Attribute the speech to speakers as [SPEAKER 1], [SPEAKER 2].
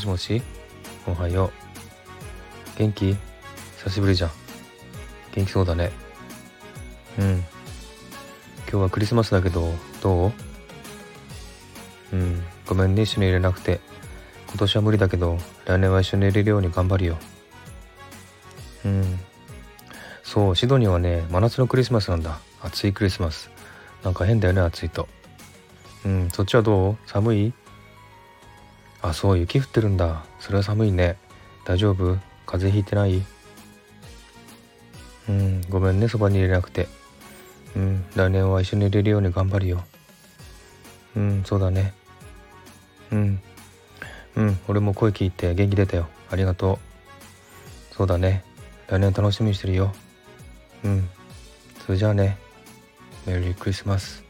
[SPEAKER 1] しもし？おはよう。元気？久しぶりじゃん。元気そうだね。うん。今日はクリスマスだけどどう？うん。ごめんね一緒に入れなくて。今年は無理だけど来年は一緒に入れるように頑張るよ。うん。そうシドニーはね真夏のクリスマスなんだ。暑いクリスマス。なんか変だよね暑いと。うん。そっちはどう？寒い？あそう雪降ってるんだ。それは寒いね。大丈夫？風邪ひいてない？うんごめんねそばに入れなくて。うん来年は一緒に入れるように頑張るよ。うんそうだね。うんうん俺も声聞いて元気出たよ。ありがとう。そうだね。来年楽しみにしてるよ。うんそれじゃあね。メリークリスマス。